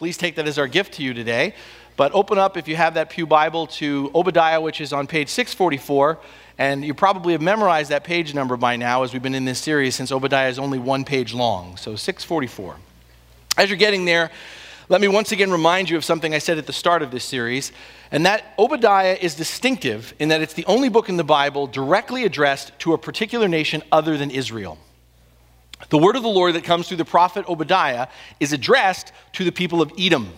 Please take that as our gift to you today. But open up, if you have that Pew Bible, to Obadiah, which is on page 644. And you probably have memorized that page number by now as we've been in this series since Obadiah is only one page long. So 644. As you're getting there, let me once again remind you of something I said at the start of this series, and that Obadiah is distinctive in that it's the only book in the Bible directly addressed to a particular nation other than Israel. The word of the Lord that comes through the prophet Obadiah is addressed to the people of Edom.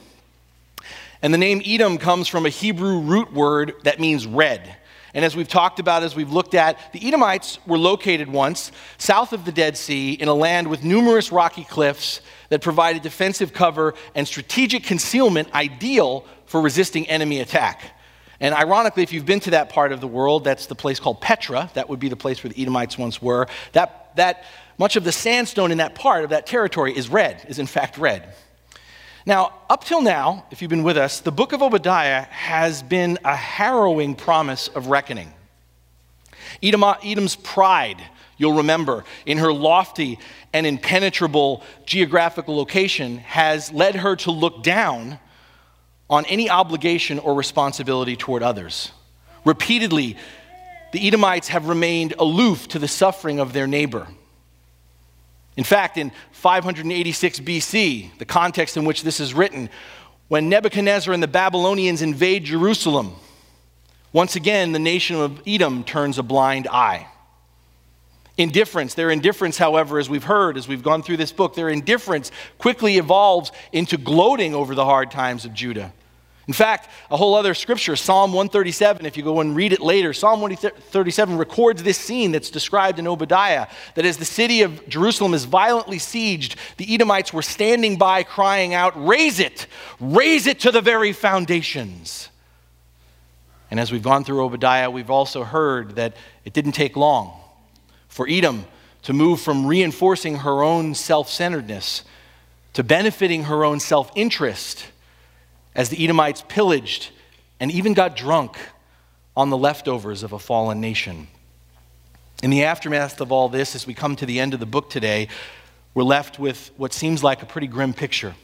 And the name Edom comes from a Hebrew root word that means red. And as we've talked about, as we've looked at, the Edomites were located once south of the Dead Sea in a land with numerous rocky cliffs that provided defensive cover and strategic concealment ideal for resisting enemy attack. And ironically, if you've been to that part of the world, that's the place called Petra. That would be the place where the Edomites once were. That, that much of the sandstone in that part of that territory is red, is in fact red. Now, up till now, if you've been with us, the book of Obadiah has been a harrowing promise of reckoning. Edom, Edom's pride, you'll remember, in her lofty and impenetrable geographical location, has led her to look down on any obligation or responsibility toward others. Repeatedly, the Edomites have remained aloof to the suffering of their neighbor. In fact, in 586 BC, the context in which this is written, when Nebuchadnezzar and the Babylonians invade Jerusalem, once again the nation of Edom turns a blind eye. Indifference, their indifference, however, as we've heard, as we've gone through this book, their indifference quickly evolves into gloating over the hard times of Judah. In fact, a whole other scripture, Psalm 137, if you go and read it later, Psalm 137 records this scene that's described in Obadiah that as the city of Jerusalem is violently sieged, the Edomites were standing by crying out, Raze it! Raze it to the very foundations! And as we've gone through Obadiah, we've also heard that it didn't take long for Edom to move from reinforcing her own self centeredness to benefiting her own self interest as the Edomites pillaged and even got drunk on the leftovers of a fallen nation. In the aftermath of all this, as we come to the end of the book today, we're left with what seems like a pretty grim picture.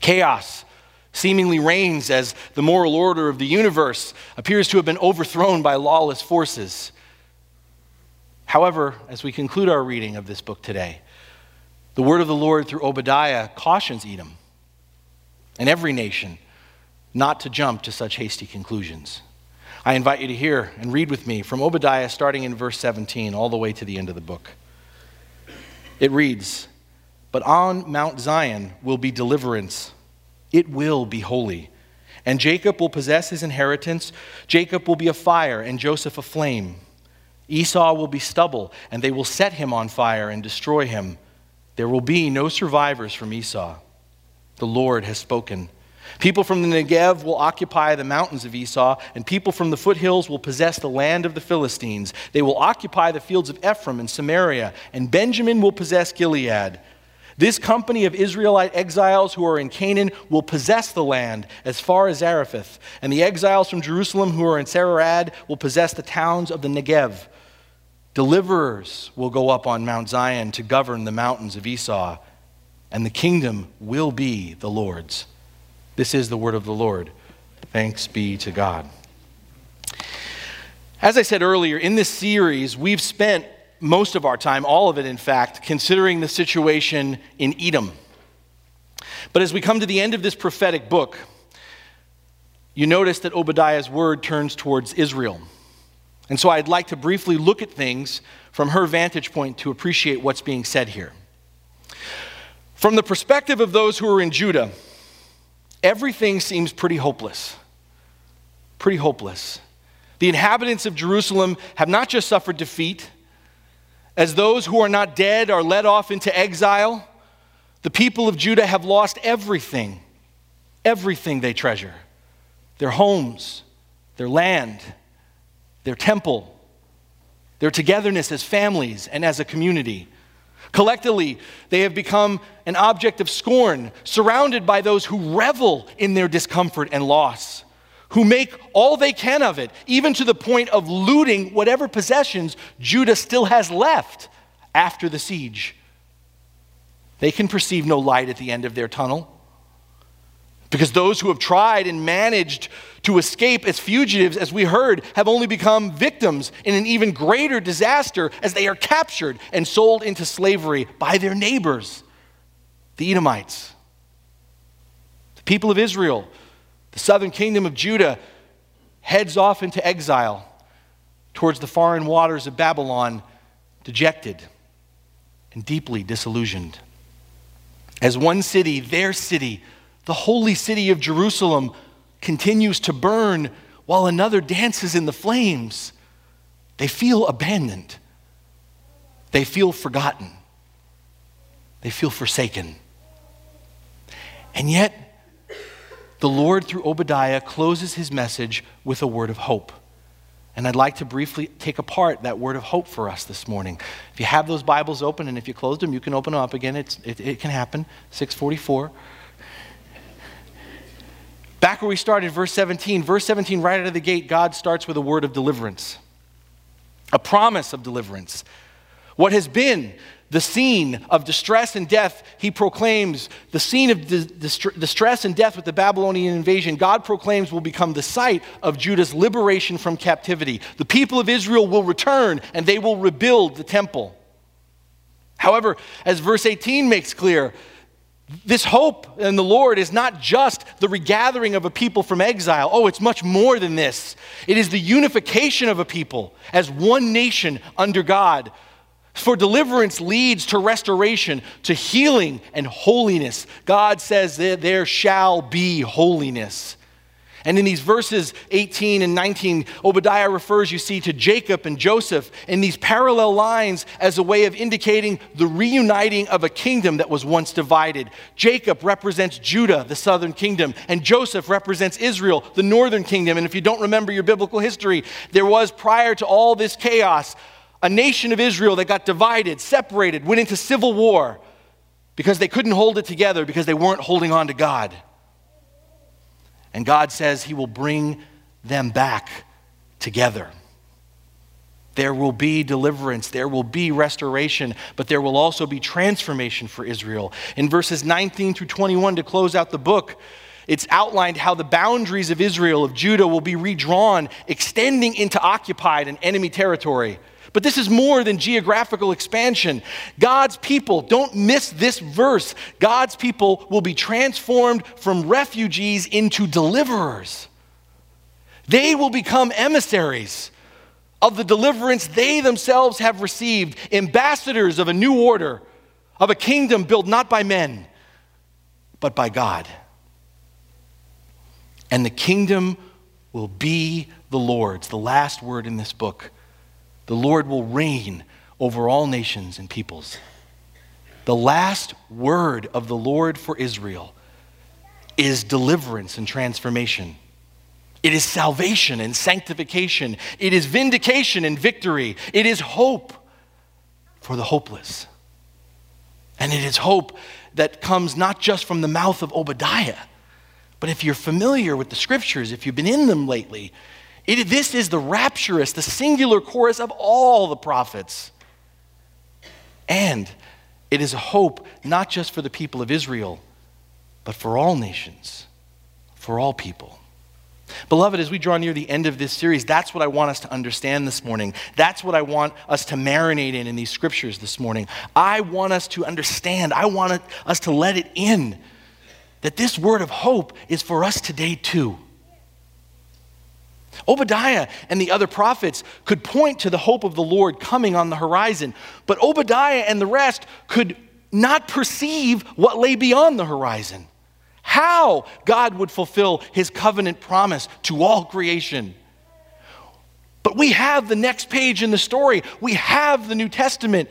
Chaos seemingly reigns as the moral order of the universe appears to have been overthrown by lawless forces. However, as we conclude our reading of this book today, the word of the Lord through Obadiah cautions Edom and every nation not to jump to such hasty conclusions. I invite you to hear and read with me from Obadiah, starting in verse 17, all the way to the end of the book. It reads But on Mount Zion will be deliverance, it will be holy. And Jacob will possess his inheritance. Jacob will be a fire, and Joseph a flame. Esau will be stubble, and they will set him on fire and destroy him. There will be no survivors from Esau. The Lord has spoken. People from the Negev will occupy the mountains of Esau, and people from the foothills will possess the land of the Philistines. They will occupy the fields of Ephraim and Samaria, and Benjamin will possess Gilead. This company of Israelite exiles who are in Canaan will possess the land as far as Zarephath, and the exiles from Jerusalem who are in Sepharad will possess the towns of the Negev. Deliverers will go up on Mount Zion to govern the mountains of Esau and the kingdom will be the Lord's. This is the word of the Lord. Thanks be to God. As I said earlier, in this series, we've spent most of our time, all of it in fact, considering the situation in Edom. But as we come to the end of this prophetic book, you notice that Obadiah's word turns towards Israel. And so I'd like to briefly look at things from her vantage point to appreciate what's being said here. From the perspective of those who are in Judah, everything seems pretty hopeless. Pretty hopeless. The inhabitants of Jerusalem have not just suffered defeat, as those who are not dead are led off into exile, the people of Judah have lost everything, everything they treasure their homes, their land, their temple, their togetherness as families and as a community. Collectively, they have become an object of scorn, surrounded by those who revel in their discomfort and loss, who make all they can of it, even to the point of looting whatever possessions Judah still has left after the siege. They can perceive no light at the end of their tunnel. Because those who have tried and managed to escape as fugitives, as we heard, have only become victims in an even greater disaster as they are captured and sold into slavery by their neighbors, the Edomites. The people of Israel, the southern kingdom of Judah, heads off into exile towards the foreign waters of Babylon, dejected and deeply disillusioned. As one city, their city, the holy city of Jerusalem continues to burn while another dances in the flames. They feel abandoned. They feel forgotten. They feel forsaken. And yet, the Lord, through Obadiah, closes his message with a word of hope. And I'd like to briefly take apart that word of hope for us this morning. If you have those Bibles open, and if you closed them, you can open them up again. It, it can happen. 644. Back where we started, verse 17. Verse 17, right out of the gate, God starts with a word of deliverance, a promise of deliverance. What has been the scene of distress and death, he proclaims, the scene of distress and death with the Babylonian invasion, God proclaims will become the site of Judah's liberation from captivity. The people of Israel will return and they will rebuild the temple. However, as verse 18 makes clear, this hope in the Lord is not just the regathering of a people from exile. Oh, it's much more than this. It is the unification of a people as one nation under God. For deliverance leads to restoration, to healing and holiness. God says that there shall be holiness. And in these verses 18 and 19, Obadiah refers, you see, to Jacob and Joseph in these parallel lines as a way of indicating the reuniting of a kingdom that was once divided. Jacob represents Judah, the southern kingdom, and Joseph represents Israel, the northern kingdom. And if you don't remember your biblical history, there was prior to all this chaos a nation of Israel that got divided, separated, went into civil war because they couldn't hold it together because they weren't holding on to God. And God says He will bring them back together. There will be deliverance, there will be restoration, but there will also be transformation for Israel. In verses 19 through 21, to close out the book, it's outlined how the boundaries of Israel, of Judah, will be redrawn, extending into occupied and enemy territory. But this is more than geographical expansion. God's people, don't miss this verse. God's people will be transformed from refugees into deliverers. They will become emissaries of the deliverance they themselves have received, ambassadors of a new order, of a kingdom built not by men, but by God. And the kingdom will be the Lord's, the last word in this book. The Lord will reign over all nations and peoples. The last word of the Lord for Israel is deliverance and transformation. It is salvation and sanctification. It is vindication and victory. It is hope for the hopeless. And it is hope that comes not just from the mouth of Obadiah, but if you're familiar with the scriptures, if you've been in them lately, it, this is the rapturous, the singular chorus of all the prophets. And it is a hope not just for the people of Israel, but for all nations, for all people. Beloved, as we draw near the end of this series, that's what I want us to understand this morning. That's what I want us to marinate in in these scriptures this morning. I want us to understand, I want us to let it in that this word of hope is for us today too. Obadiah and the other prophets could point to the hope of the Lord coming on the horizon, but Obadiah and the rest could not perceive what lay beyond the horizon. How God would fulfill his covenant promise to all creation. But we have the next page in the story. We have the New Testament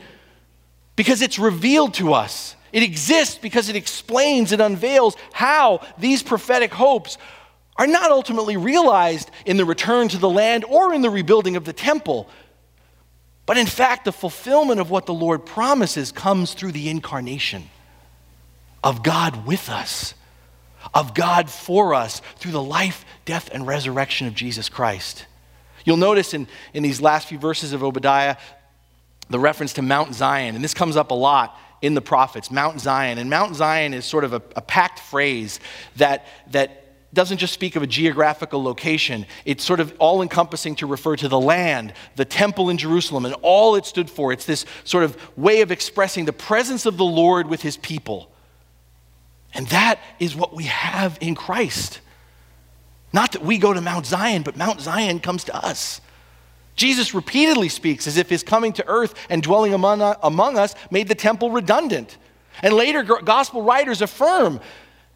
because it's revealed to us. It exists because it explains, it unveils how these prophetic hopes are not ultimately realized in the return to the land or in the rebuilding of the temple. But in fact, the fulfillment of what the Lord promises comes through the incarnation of God with us, of God for us through the life, death, and resurrection of Jesus Christ. You'll notice in, in these last few verses of Obadiah the reference to Mount Zion, and this comes up a lot in the prophets, Mount Zion. And Mount Zion is sort of a, a packed phrase that, that doesn't just speak of a geographical location, it's sort of all encompassing to refer to the land, the temple in Jerusalem, and all it stood for. It's this sort of way of expressing the presence of the Lord with his people. And that is what we have in Christ. Not that we go to Mount Zion, but Mount Zion comes to us. Jesus repeatedly speaks as if his coming to earth and dwelling among, among us made the temple redundant. And later, gospel writers affirm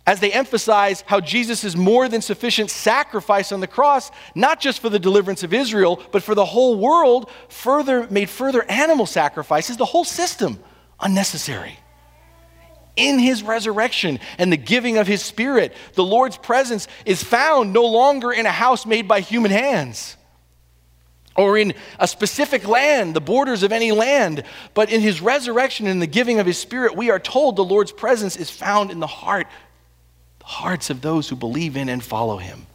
as they emphasize how Jesus more than sufficient sacrifice on the cross, not just for the deliverance of Israel, but for the whole world, further made further animal sacrifices, the whole system unnecessary. In his resurrection and the giving of his spirit, the Lord's presence is found no longer in a house made by human hands or in a specific land, the borders of any land, but in his resurrection and the giving of his spirit, we are told the Lord's presence is found in the heart the hearts of those who believe in and follow him.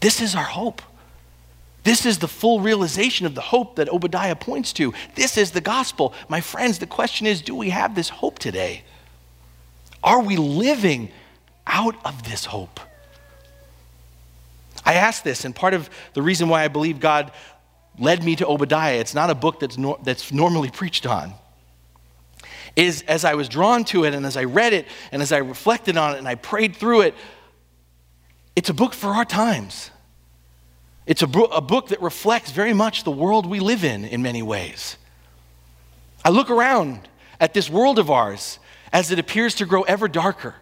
This is our hope. This is the full realization of the hope that Obadiah points to. This is the gospel. My friends, the question is do we have this hope today? Are we living out of this hope? I ask this, and part of the reason why I believe God led me to Obadiah, it's not a book that's, that's normally preached on is as I was drawn to it and as I read it and as I reflected on it and I prayed through it, it's a book for our times. It's a, bo- a book that reflects very much the world we live in in many ways. I look around at this world of ours as it appears to grow ever darker.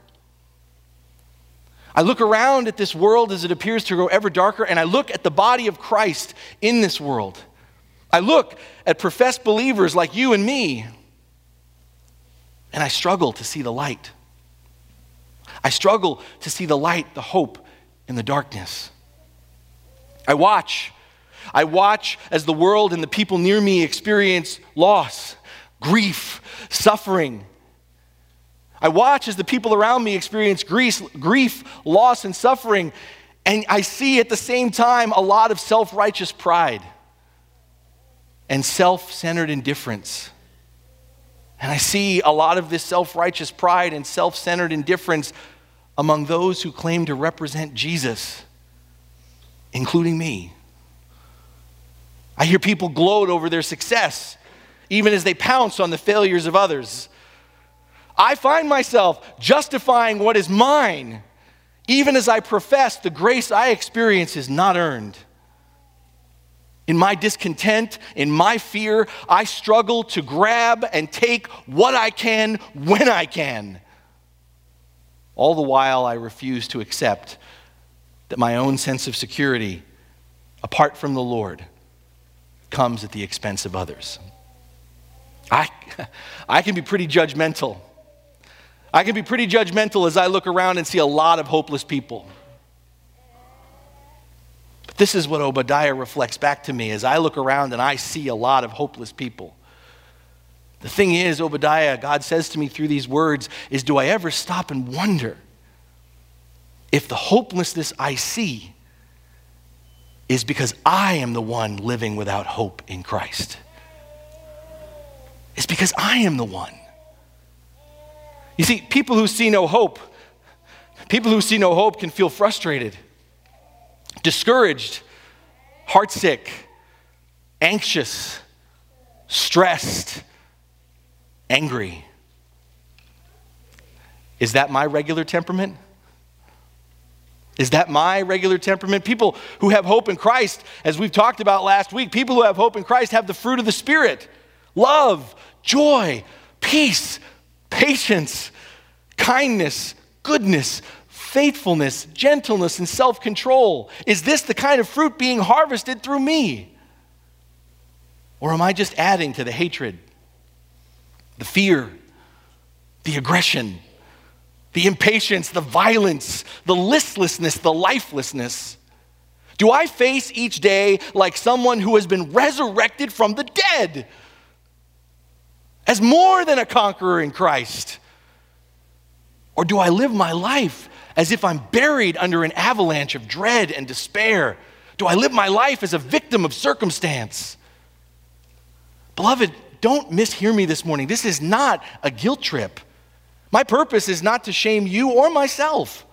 I look around at this world as it appears to grow ever darker, and I look at the body of Christ in this world. I look at professed believers like you and me and I struggle to see the light. I struggle to see the light, the hope in the darkness. I watch. I watch as the world and the people near me experience loss, grief, suffering. I watch as the people around me experience grief, grief, loss, and suffering. And I see at the same time a lot of self righteous pride and self centered indifference. And I see a lot of this self righteous pride and self centered indifference among those who claim to represent Jesus, including me. I hear people gloat over their success, even as they pounce on the failures of others. I find myself justifying what is mine, even as I profess the grace I experience is not earned. In my discontent, in my fear, I struggle to grab and take what I can when I can. All the while, I refuse to accept that my own sense of security, apart from the Lord, comes at the expense of others. I, I can be pretty judgmental. I can be pretty judgmental as I look around and see a lot of hopeless people. This is what Obadiah reflects back to me as I look around and I see a lot of hopeless people. The thing is, Obadiah, God says to me through these words, is do I ever stop and wonder if the hopelessness I see is because I am the one living without hope in Christ? It's because I am the one. You see, people who see no hope, people who see no hope can feel frustrated discouraged, heartsick, anxious, stressed, angry. Is that my regular temperament? Is that my regular temperament? People who have hope in Christ, as we've talked about last week, people who have hope in Christ have the fruit of the Spirit love, joy, peace, patience, kindness, goodness, faithfulness, gentleness, and self control? Is this the kind of fruit being harvested through me? Or am I just adding to the hatred, the fear, the aggression, the impatience, the violence, the listlessness, the lifelessness? Do I face each day like someone who has been resurrected from the dead? As more than a conqueror in Christ? Or do I live my life as if I'm buried under an avalanche of dread and despair? Do I live my life as a victim of circumstance? Beloved, don't mishear me this morning. This is not a guilt trip. My purpose is not to shame you or myself.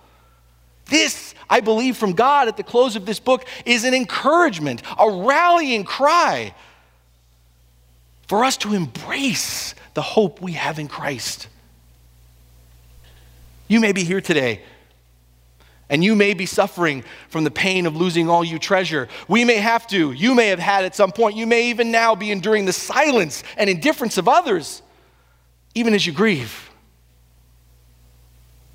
This, I believe, from God at the close of this book is an encouragement, a rallying cry for us to embrace the hope we have in Christ. You may be here today and you may be suffering from the pain of losing all you treasure. We may have to. You may have had at some point. You may even now be enduring the silence and indifference of others, even as you grieve.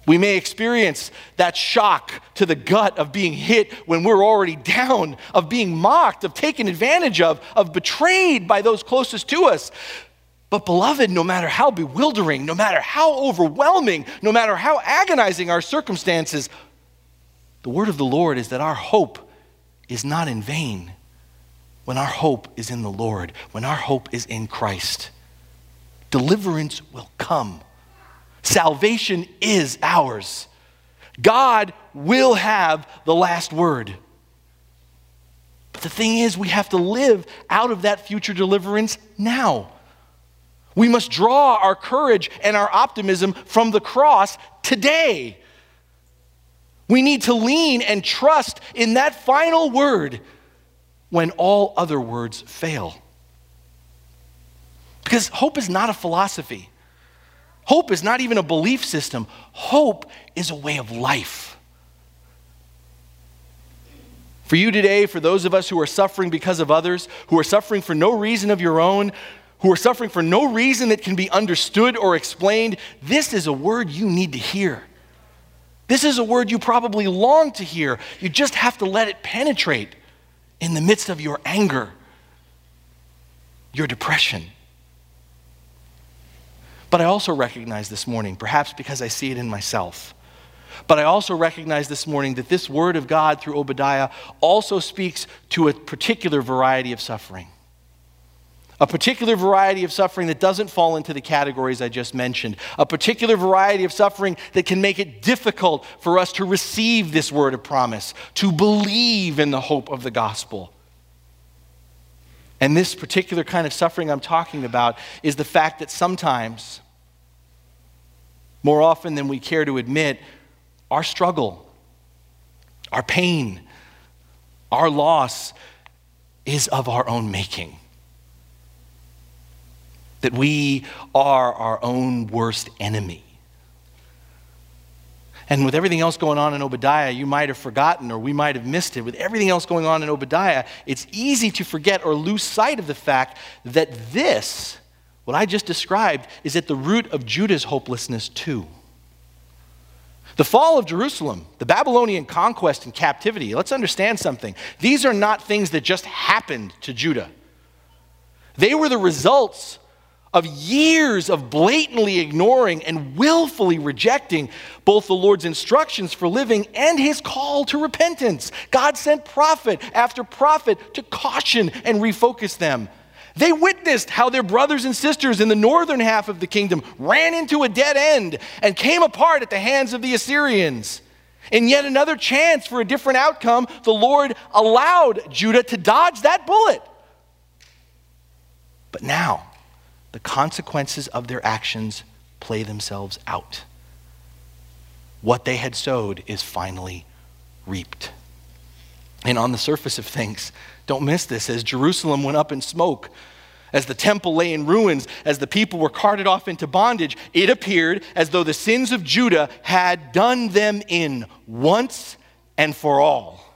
We may experience that shock to the gut of being hit when we're already down, of being mocked, of taken advantage of, of betrayed by those closest to us. But, beloved, no matter how bewildering, no matter how overwhelming, no matter how agonizing our circumstances, the word of the Lord is that our hope is not in vain when our hope is in the Lord, when our hope is in Christ. Deliverance will come. Salvation is ours. God will have the last word. But the thing is, we have to live out of that future deliverance now. We must draw our courage and our optimism from the cross today. We need to lean and trust in that final word when all other words fail. Because hope is not a philosophy. Hope is not even a belief system. Hope is a way of life. For you today, for those of us who are suffering because of others, who are suffering for no reason of your own, who are suffering for no reason that can be understood or explained, this is a word you need to hear. This is a word you probably long to hear. You just have to let it penetrate in the midst of your anger, your depression, but I also recognize this morning, perhaps because I see it in myself, but I also recognize this morning that this word of God through Obadiah also speaks to a particular variety of suffering. A particular variety of suffering that doesn't fall into the categories I just mentioned. A particular variety of suffering that can make it difficult for us to receive this word of promise, to believe in the hope of the gospel. And this particular kind of suffering I'm talking about is the fact that sometimes more often than we care to admit, our struggle, our pain, our loss is of our own making. That we are our own worst enemy. And with everything else going on in Obadiah, you might have forgotten or we might have missed it. With everything else going on in Obadiah, it's easy to forget or lose sight of the fact that this what I just described is at the root of Judah's hopelessness, too. The fall of Jerusalem, the Babylonian conquest and captivity, let's understand something. These are not things that just happened to Judah. They were the results of years of blatantly ignoring and willfully rejecting both the Lord's instructions for living and his call to repentance. God sent prophet after prophet to caution and refocus them. They witnessed how their brothers and sisters in the northern half of the kingdom ran into a dead end and came apart at the hands of the Assyrians. In yet another chance for a different outcome, the Lord allowed Judah to dodge that bullet. But now, the consequences of their actions play themselves out. What they had sowed is finally reaped. And on the surface of things, don't miss this. As Jerusalem went up in smoke, as the temple lay in ruins, as the people were carted off into bondage, it appeared as though the sins of Judah had done them in once and for all.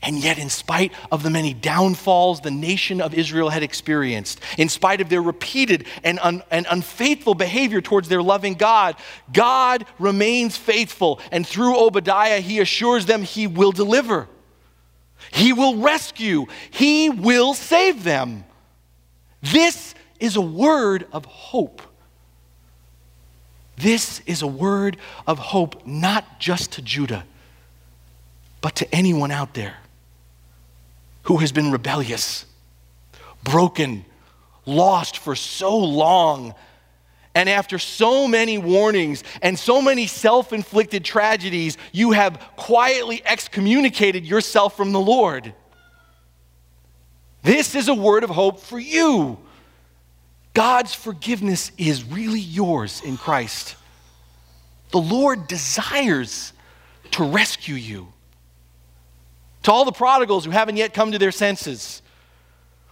And yet, in spite of the many downfalls the nation of Israel had experienced, in spite of their repeated and, un- and unfaithful behavior towards their loving God, God remains faithful. And through Obadiah, he assures them he will deliver. He will rescue, He will save them. This is a word of hope. This is a word of hope, not just to Judah, but to anyone out there who has been rebellious, broken, lost for so long and after so many warnings and so many self inflicted tragedies, you have quietly excommunicated yourself from the Lord. This is a word of hope for you. God's forgiveness is really yours in Christ. The Lord desires to rescue you. To all the prodigals who haven't yet come to their senses,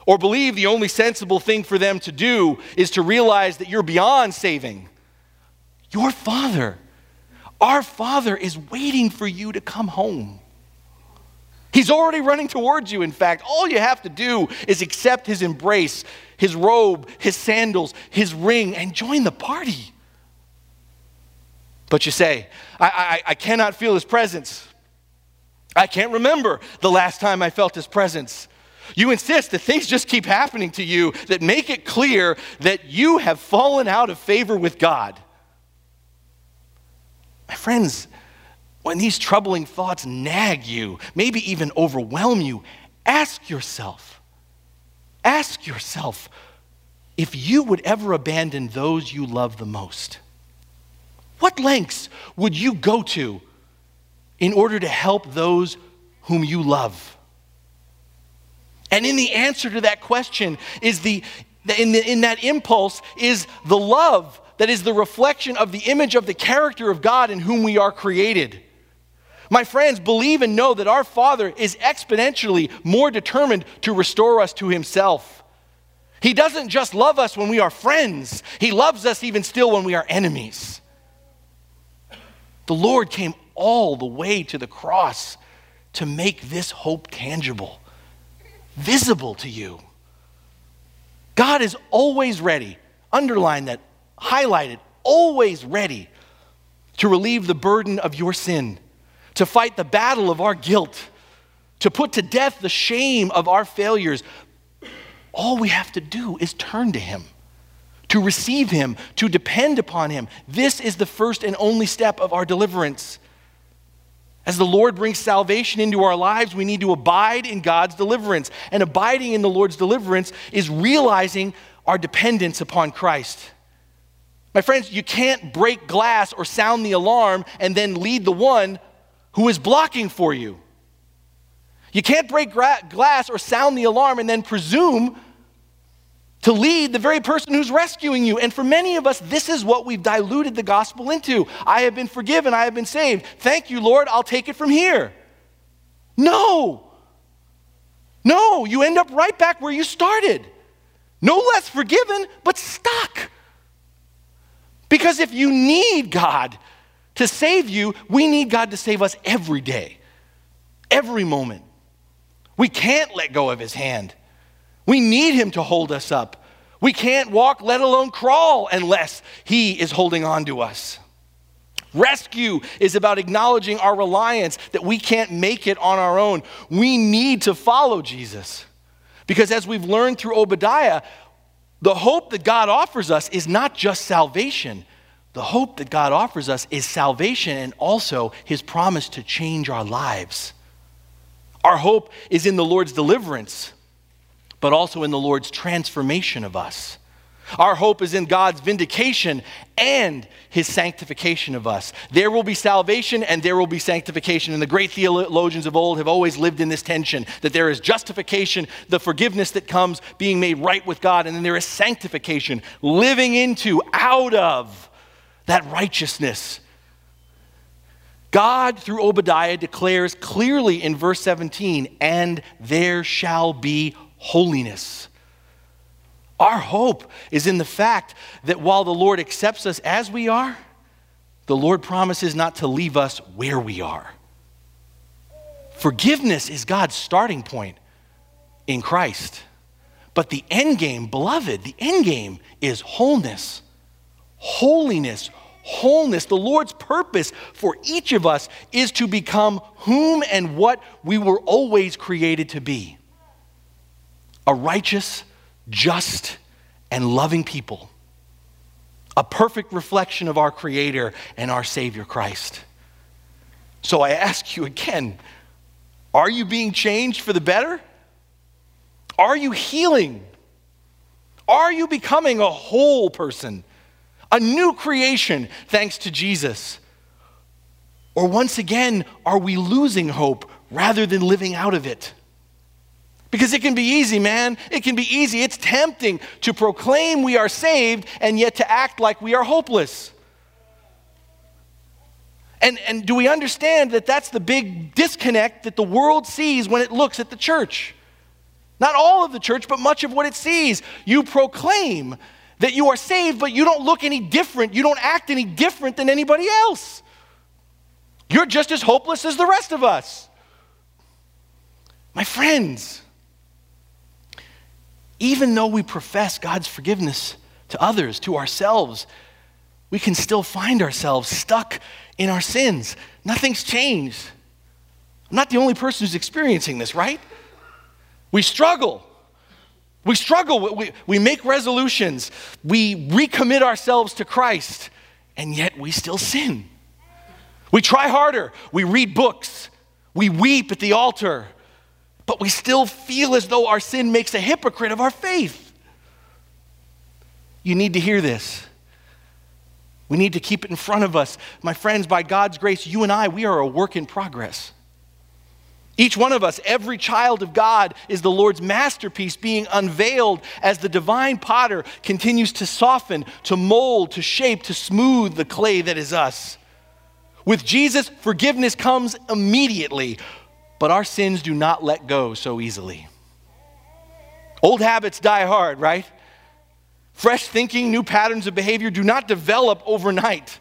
or believe the only sensible thing for them to do is to realize that you're beyond saving, your Father, our Father, is waiting for you to come home. He's already running towards you, in fact. All you have to do is accept his embrace, his robe, his sandals, his ring, and join the party. But you say, I, I, I cannot feel his presence. I can't remember the last time I felt his presence. You insist that things just keep happening to you that make it clear that you have fallen out of favor with God. My friends, when these troubling thoughts nag you, maybe even overwhelm you, ask yourself, ask yourself if you would ever abandon those you love the most. What lengths would you go to in order to help those whom you love? And in the answer to that question is the in, the, in that impulse is the love that is the reflection of the image of the character of God in whom we are created. My friends, believe and know that our Father is exponentially more determined to restore us to Himself. He doesn't just love us when we are friends, He loves us even still when we are enemies. The Lord came all the way to the cross to make this hope tangible, visible to you. God is always ready, underline that, highlight it, always ready to relieve the burden of your sin to fight the battle of our guilt, to put to death the shame of our failures. All we have to do is turn to Him, to receive Him, to depend upon Him. This is the first and only step of our deliverance. As the Lord brings salvation into our lives, we need to abide in God's deliverance. And abiding in the Lord's deliverance is realizing our dependence upon Christ. My friends, you can't break glass or sound the alarm and then lead the one who is blocking for you. You can't break gra- glass or sound the alarm and then presume to lead the very person who's rescuing you. And for many of us, this is what we've diluted the gospel into. I have been forgiven, I have been saved. Thank you, Lord, I'll take it from here. No. No, you end up right back where you started. No less forgiven, but stuck. Because if you need God to save you, we need God to save us every day, every moment. We can't let go of His hand. We need Him to hold us up. We can't walk, let alone crawl, unless He is holding on to us. Rescue is about acknowledging our reliance that we can't make it on our own. We need to follow Jesus. Because as we've learned through Obadiah, the hope that God offers us is not just salvation, the hope that God offers us is salvation and also his promise to change our lives. Our hope is in the Lord's deliverance, but also in the Lord's transformation of us. Our hope is in God's vindication and his sanctification of us. There will be salvation and there will be sanctification. And the great theologians of old have always lived in this tension that there is justification, the forgiveness that comes, being made right with God, and then there is sanctification, living into, out of that righteousness. God, through Obadiah, declares clearly in verse 17, and there shall be holiness. Our hope is in the fact that while the Lord accepts us as we are, the Lord promises not to leave us where we are. Forgiveness is God's starting point in Christ. But the end game, beloved, the end game is wholeness holiness, wholeness. The Lord's purpose for each of us is to become whom and what we were always created to be a righteous, just, and loving people, a perfect reflection of our Creator and our Savior Christ. So I ask you again are you being changed for the better? Are you healing? Are you becoming a whole person? a new creation thanks to Jesus? Or once again, are we losing hope rather than living out of it? Because it can be easy, man. It can be easy. It's tempting to proclaim we are saved and yet to act like we are hopeless. And, and do we understand that that's the big disconnect that the world sees when it looks at the church? Not all of the church, but much of what it sees. You proclaim that you are saved, but you don't look any different. You don't act any different than anybody else. You're just as hopeless as the rest of us. My friends, even though we profess God's forgiveness to others, to ourselves, we can still find ourselves stuck in our sins. Nothing's changed. I'm not the only person who's experiencing this, right? We struggle. We struggle. We, we make resolutions. We recommit ourselves to Christ, and yet we still sin. We try harder. We read books. We weep at the altar, but we still feel as though our sin makes a hypocrite of our faith. You need to hear this. We need to keep it in front of us. My friends, by God's grace, you and I, we are a work in progress. Each one of us, every child of God, is the Lord's masterpiece being unveiled as the divine potter continues to soften, to mold, to shape, to smooth the clay that is us. With Jesus, forgiveness comes immediately, but our sins do not let go so easily. Old habits die hard, right? Fresh thinking, new patterns of behavior do not develop overnight.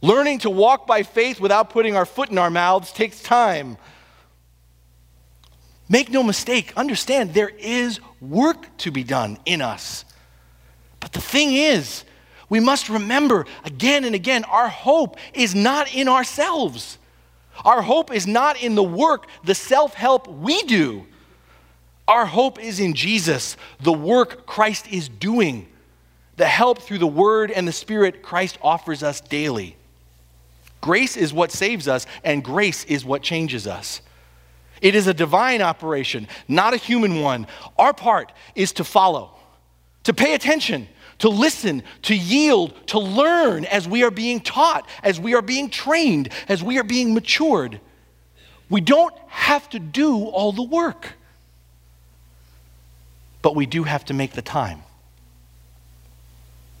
Learning to walk by faith without putting our foot in our mouths takes time. Make no mistake, understand there is work to be done in us. But the thing is, we must remember again and again our hope is not in ourselves. Our hope is not in the work, the self help we do. Our hope is in Jesus, the work Christ is doing, the help through the Word and the Spirit Christ offers us daily. Grace is what saves us, and grace is what changes us. It is a divine operation, not a human one. Our part is to follow, to pay attention, to listen, to yield, to learn as we are being taught, as we are being trained, as we are being matured. We don't have to do all the work but we do have to make the time.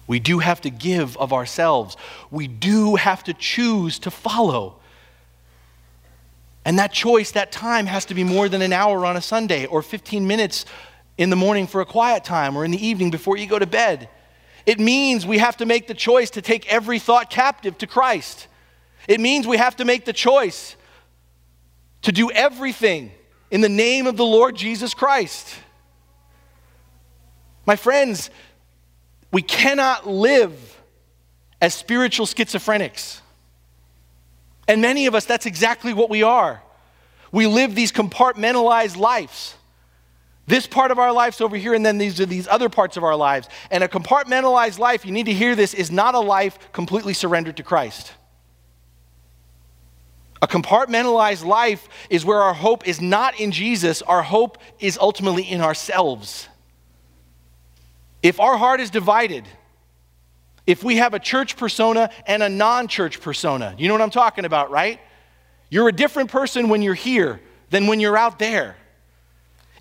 We do have to give of ourselves. We do have to choose to follow. And that choice, that time, has to be more than an hour on a Sunday or 15 minutes in the morning for a quiet time or in the evening before you go to bed. It means we have to make the choice to take every thought captive to Christ. It means we have to make the choice to do everything in the name of the Lord Jesus Christ. My friends, we cannot live as spiritual schizophrenics. And many of us, that's exactly what we are. We live these compartmentalized lives. This part of our lives over here, and then these are these other parts of our lives. And a compartmentalized life, you need to hear this, is not a life completely surrendered to Christ. A compartmentalized life is where our hope is not in Jesus, our hope is ultimately in ourselves. If our heart is divided, if we have a church persona and a non church persona, you know what I'm talking about, right? You're a different person when you're here than when you're out there.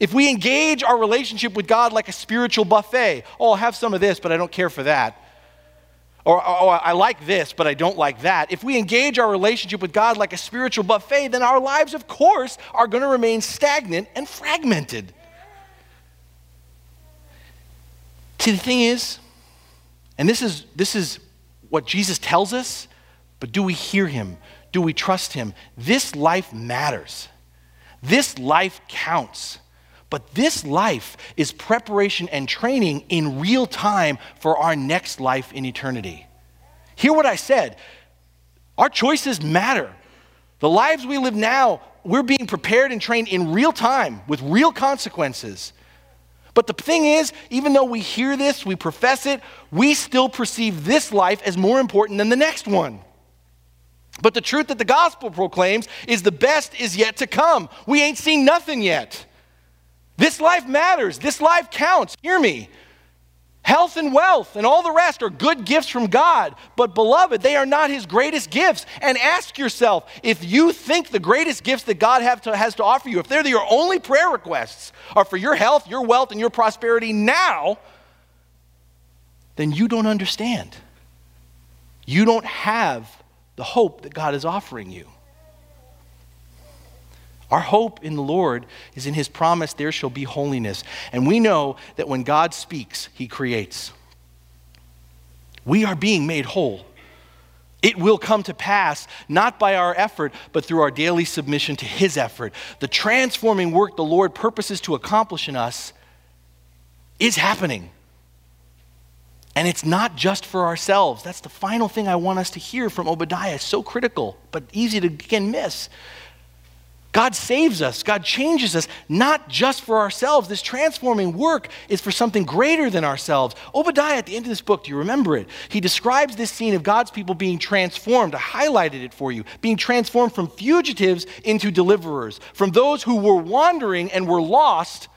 If we engage our relationship with God like a spiritual buffet, oh, I'll have some of this, but I don't care for that. Or, oh, I like this, but I don't like that. If we engage our relationship with God like a spiritual buffet, then our lives, of course, are going to remain stagnant and fragmented. See, the thing is, and this is, this is what Jesus tells us, but do we hear him? Do we trust him? This life matters. This life counts. But this life is preparation and training in real time for our next life in eternity. Hear what I said. Our choices matter. The lives we live now, we're being prepared and trained in real time with real consequences. But the thing is, even though we hear this, we profess it, we still perceive this life as more important than the next one. But the truth that the gospel proclaims is the best is yet to come. We ain't seen nothing yet. This life matters. This life counts. Hear me. Health and wealth and all the rest are good gifts from God, but beloved, they are not his greatest gifts. And ask yourself if you think the greatest gifts that God to, has to offer you, if they're your only prayer requests are for your health, your wealth, and your prosperity now, then you don't understand. You don't have the hope that God is offering you. Our hope in the Lord is in his promise, there shall be holiness. And we know that when God speaks, he creates. We are being made whole. It will come to pass not by our effort, but through our daily submission to his effort. The transforming work the Lord purposes to accomplish in us is happening. And it's not just for ourselves. That's the final thing I want us to hear from Obadiah. It's so critical, but easy to again miss. God saves us, God changes us, not just for ourselves. This transforming work is for something greater than ourselves. Obadiah, at the end of this book, do you remember it? He describes this scene of God's people being transformed. I highlighted it for you being transformed from fugitives into deliverers, from those who were wandering and were lost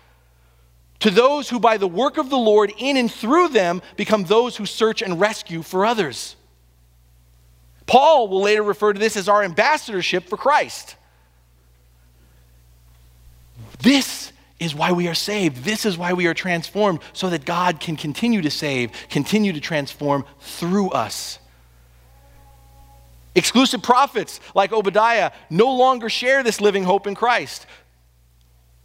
to those who, by the work of the Lord in and through them, become those who search and rescue for others. Paul will later refer to this as our ambassadorship for Christ. This is why we are saved. This is why we are transformed, so that God can continue to save, continue to transform through us. Exclusive prophets like Obadiah no longer share this living hope in Christ.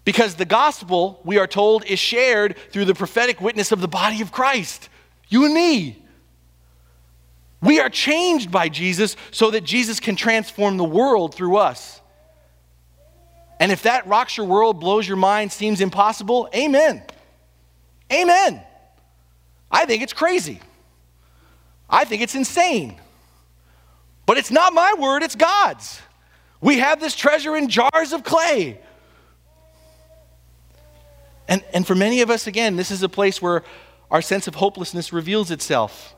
Because the gospel, we are told, is shared through the prophetic witness of the body of Christ, you and me. We are changed by Jesus so that Jesus can transform the world through us. And if that rocks your world, blows your mind, seems impossible, amen. Amen. I think it's crazy. I think it's insane. But it's not my word, it's God's. We have this treasure in jars of clay. And, and for many of us, again, this is a place where our sense of hopelessness reveals itself.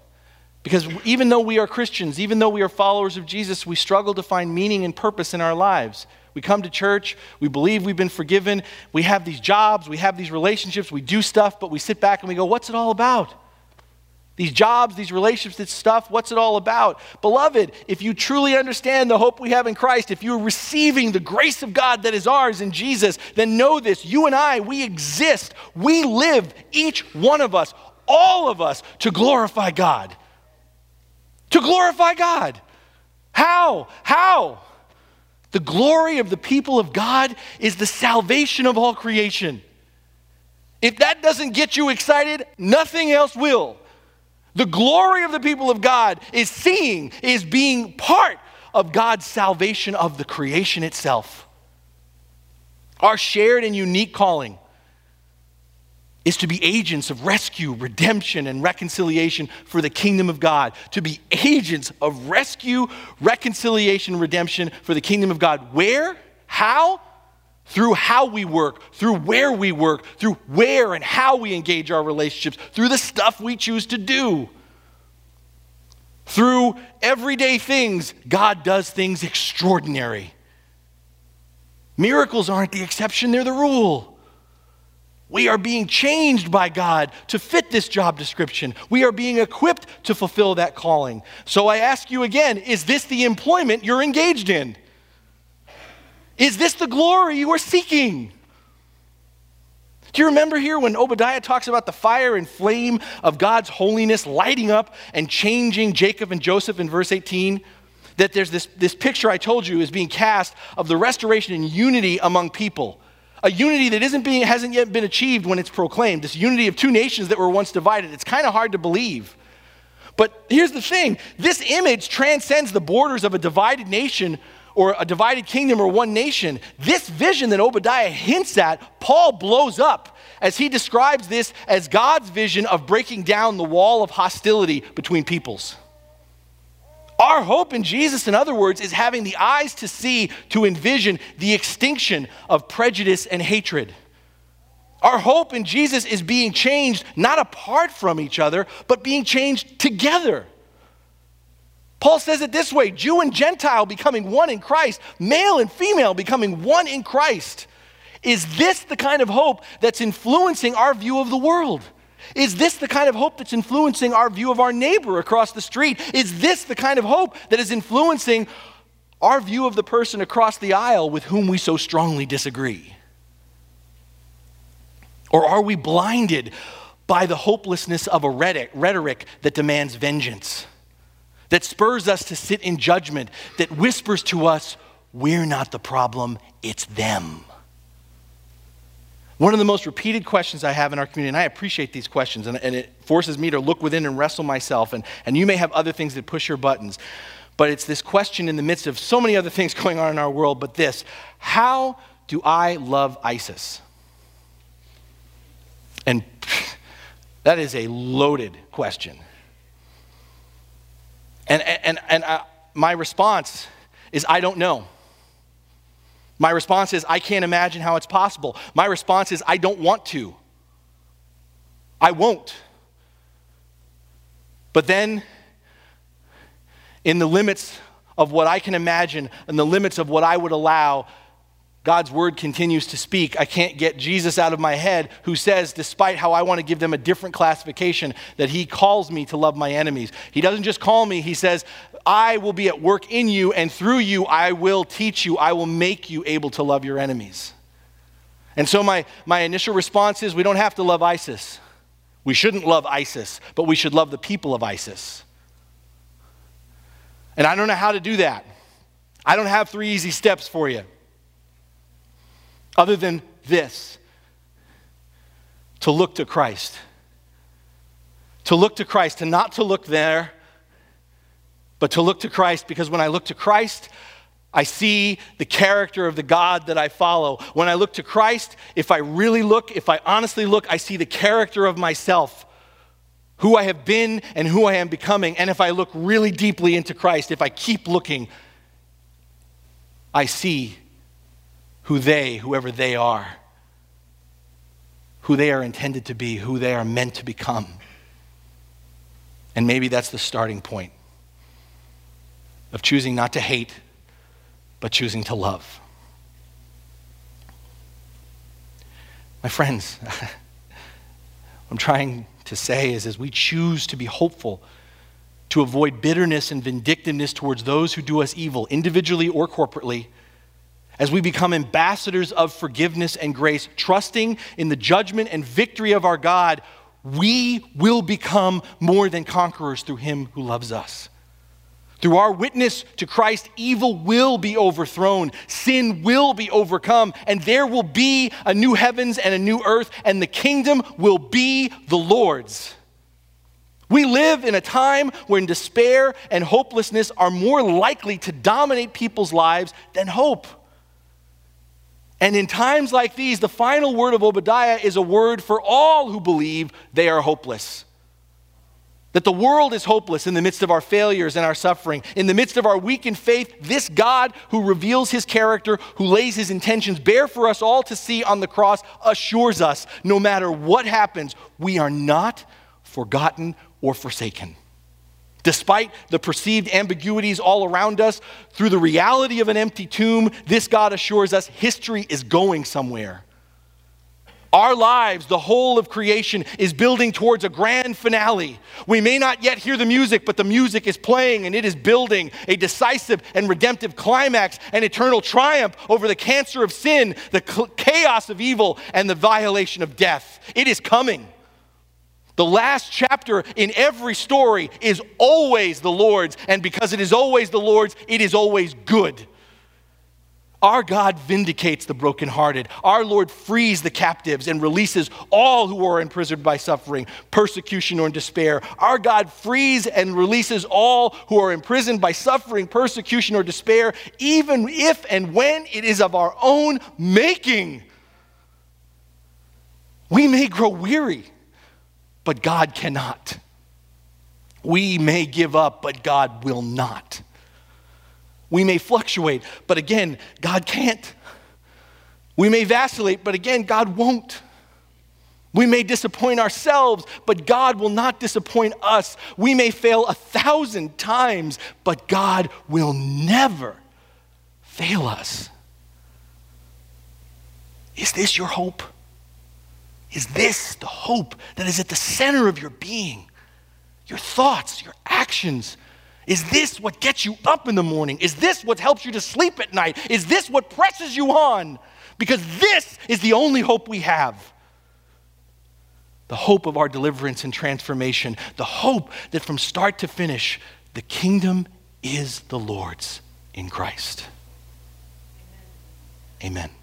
Because even though we are Christians, even though we are followers of Jesus, we struggle to find meaning and purpose in our lives. We come to church, we believe we've been forgiven, we have these jobs, we have these relationships, we do stuff, but we sit back and we go, what's it all about? These jobs, these relationships, this stuff, what's it all about? Beloved, if you truly understand the hope we have in Christ, if you're receiving the grace of God that is ours in Jesus, then know this you and I, we exist, we live, each one of us, all of us, to glorify God. To glorify God. How? How? The glory of the people of God is the salvation of all creation. If that doesn't get you excited, nothing else will. The glory of the people of God is seeing, is being part of God's salvation of the creation itself. Our shared and unique calling is to be agents of rescue, redemption, and reconciliation for the kingdom of God. To be agents of rescue, reconciliation, redemption for the kingdom of God. Where? How? Through how we work, through where we work, through where and how we engage our relationships, through the stuff we choose to do. Through everyday things, God does things extraordinary. Miracles aren't the exception, they're the rule. We are being changed by God to fit this job description. We are being equipped to fulfill that calling. So I ask you again is this the employment you're engaged in? Is this the glory you are seeking? Do you remember here when Obadiah talks about the fire and flame of God's holiness lighting up and changing Jacob and Joseph in verse 18? That there's this, this picture I told you is being cast of the restoration and unity among people a unity that isn't being, hasn't yet been achieved when it's proclaimed. This unity of two nations that were once divided. It's kind of hard to believe. But here's the thing this image transcends the borders of a divided nation or a divided kingdom or one nation. This vision that Obadiah hints at, Paul blows up as he describes this as God's vision of breaking down the wall of hostility between peoples. Our hope in Jesus, in other words, is having the eyes to see, to envision the extinction of prejudice and hatred. Our hope in Jesus is being changed not apart from each other, but being changed together. Paul says it this way Jew and Gentile becoming one in Christ, male and female becoming one in Christ. Is this the kind of hope that's influencing our view of the world? Is this the kind of hope that's influencing our view of our neighbor across the street? Is this the kind of hope that is influencing our view of the person across the aisle with whom we so strongly disagree? Or are we blinded by the hopelessness of a rhetoric that demands vengeance, that spurs us to sit in judgment, that whispers to us, we're not the problem, it's them? One of the most repeated questions I have in our community, and I appreciate these questions, and, and, it forces me to look within and wrestle myself, and, and you may have other things that push your buttons, but it's this question in the midst of so many other things going on in our world, but this How do I love ISIS? And that is a loaded question. And, and, and I, uh, my response is I don't know. My response is, I can't imagine how it's possible. My response is, I don't want to. I won't. But then, in the limits of what I can imagine and the limits of what I would allow, God's word continues to speak. I can't get Jesus out of my head, who says, despite how I want to give them a different classification, that he calls me to love my enemies. He doesn't just call me, he says, I will be at work in you, and through you, I will teach you, I will make you able to love your enemies. And so, my, my initial response is we don't have to love ISIS. We shouldn't love ISIS, but we should love the people of ISIS. And I don't know how to do that. I don't have three easy steps for you other than this to look to Christ. To look to Christ, to not to look there, but to look to Christ, because when I look to Christ, I see the character of the God that I follow. When I look to Christ, if I really look, if I honestly look, I see the character of myself, who I have been and who I am becoming. And if I look really deeply into Christ, if I keep looking, I see who they, whoever they are, who they are intended to be, who they are meant to become. And maybe that's the starting point of choosing not to hate, but choosing to love. My friends, what I'm trying to say is as we choose to be hopeful, to avoid bitterness and vindictiveness towards those who do us evil, individually or corporately, as we become ambassadors of forgiveness and grace, trusting in the judgment and victory of our God, we will become more than conquerors through Him who loves us. Through our witness to Christ, evil will be overthrown, sin will be overcome, and there will be a new heavens and a new earth, and the kingdom will be the Lord's. We live in a time when despair and hopelessness are more likely to dominate people's lives than hope. And in times like these, the final word of Obadiah is a word for all who believe they are hopeless. That the world is hopeless in the midst of our failures and our suffering. In the midst of our weakened faith, this God who reveals his character, who lays his intentions bare for us all to see on the cross, assures us no matter what happens, we are not forgotten or forsaken. Despite the perceived ambiguities all around us, through the reality of an empty tomb, this God assures us history is going somewhere. Our lives, the whole of creation, is building towards a grand finale. We may not yet hear the music, but the music is playing and it is building a decisive and redemptive climax, an eternal triumph over the cancer of sin, the chaos of evil, and the violation of death. It is coming. The last chapter in every story is always the Lord's, and because it is always the Lord's, it is always good. Our God vindicates the brokenhearted. Our Lord frees the captives and releases all who are imprisoned by suffering, persecution, or despair. Our God frees and releases all who are imprisoned by suffering, persecution, or despair, even if and when it is of our own making. We may grow weary but God cannot. We may give up, but God will not. We may fluctuate, but again, God can't. We may vacillate, but again, God won't. We may disappoint ourselves, but God will not disappoint us. We may fail a thousand times, but God will never fail us. Is this your hope? Is this the hope that is at the center of your being? Your thoughts, your actions. Is this what gets you up in the morning? Is this what helps you to sleep at night? Is this what presses you on? Because this is the only hope we have. The hope of our deliverance and transformation. The hope that from start to finish, the kingdom is the Lord's in Christ. Amen. Amen.